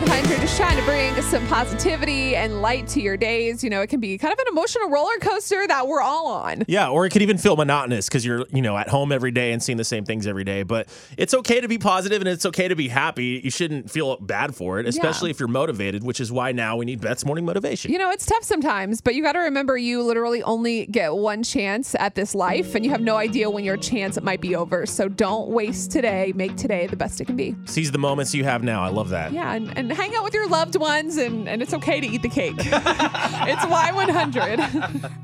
Y100 just trying to bring some positivity and light to your days. You know, it can be kind of an emotional roller coaster that we're all on. Yeah, or it could even feel monotonous because you're, you know, at home every day and seeing the same things every day. But it's okay to be positive and it's okay to be happy. You shouldn't feel bad for it, especially Yeah. if you're motivated, which is why now we need Beth's morning motivation. You know, it's tough sometimes, but you got to remember you literally only get one chance at this life, and you have no idea when your chance might be over. So don't waste today. Make today the best it can be. Seize the moments you have now. I love that. Yeah, and, and hang out with your loved ones, and, and it's okay to eat the cake. it's Y100.